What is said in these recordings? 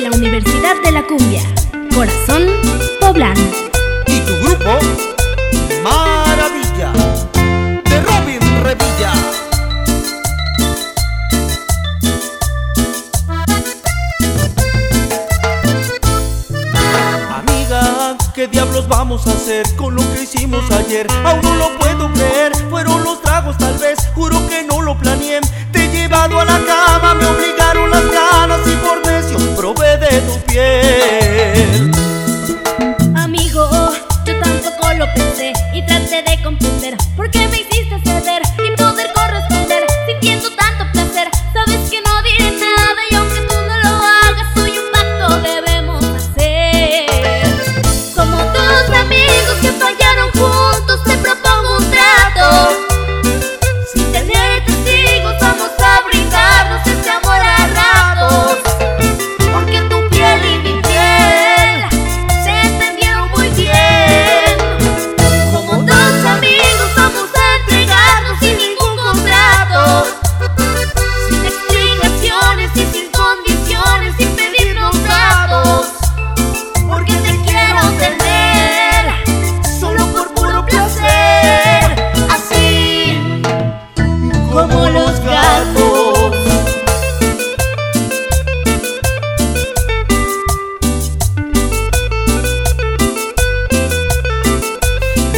Reinas de la Cumbia, Corazón Poblano. Y tu grupo, Maravilla, de Robin Revilla. Amiga, ¿qué diablos vamos a hacer con lo que hicimos ayer? Aún no lo puedo creer, fueron los tragos tal vez, juro que no por qué me hiciste ceder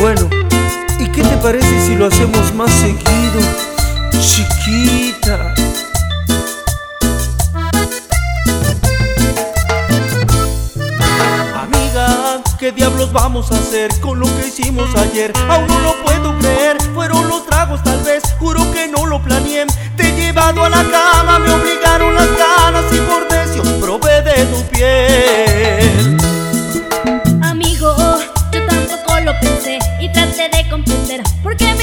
Bueno, ¿y qué te parece si lo hacemos más seguido? Chiquita. Amiga, ¿qué diablos vamos a hacer con lo que hicimos ayer? Aún no lo puedo creer, fueron los tragos tal vez, juro que no lo planeé. Te he llevado a la cama, me Porque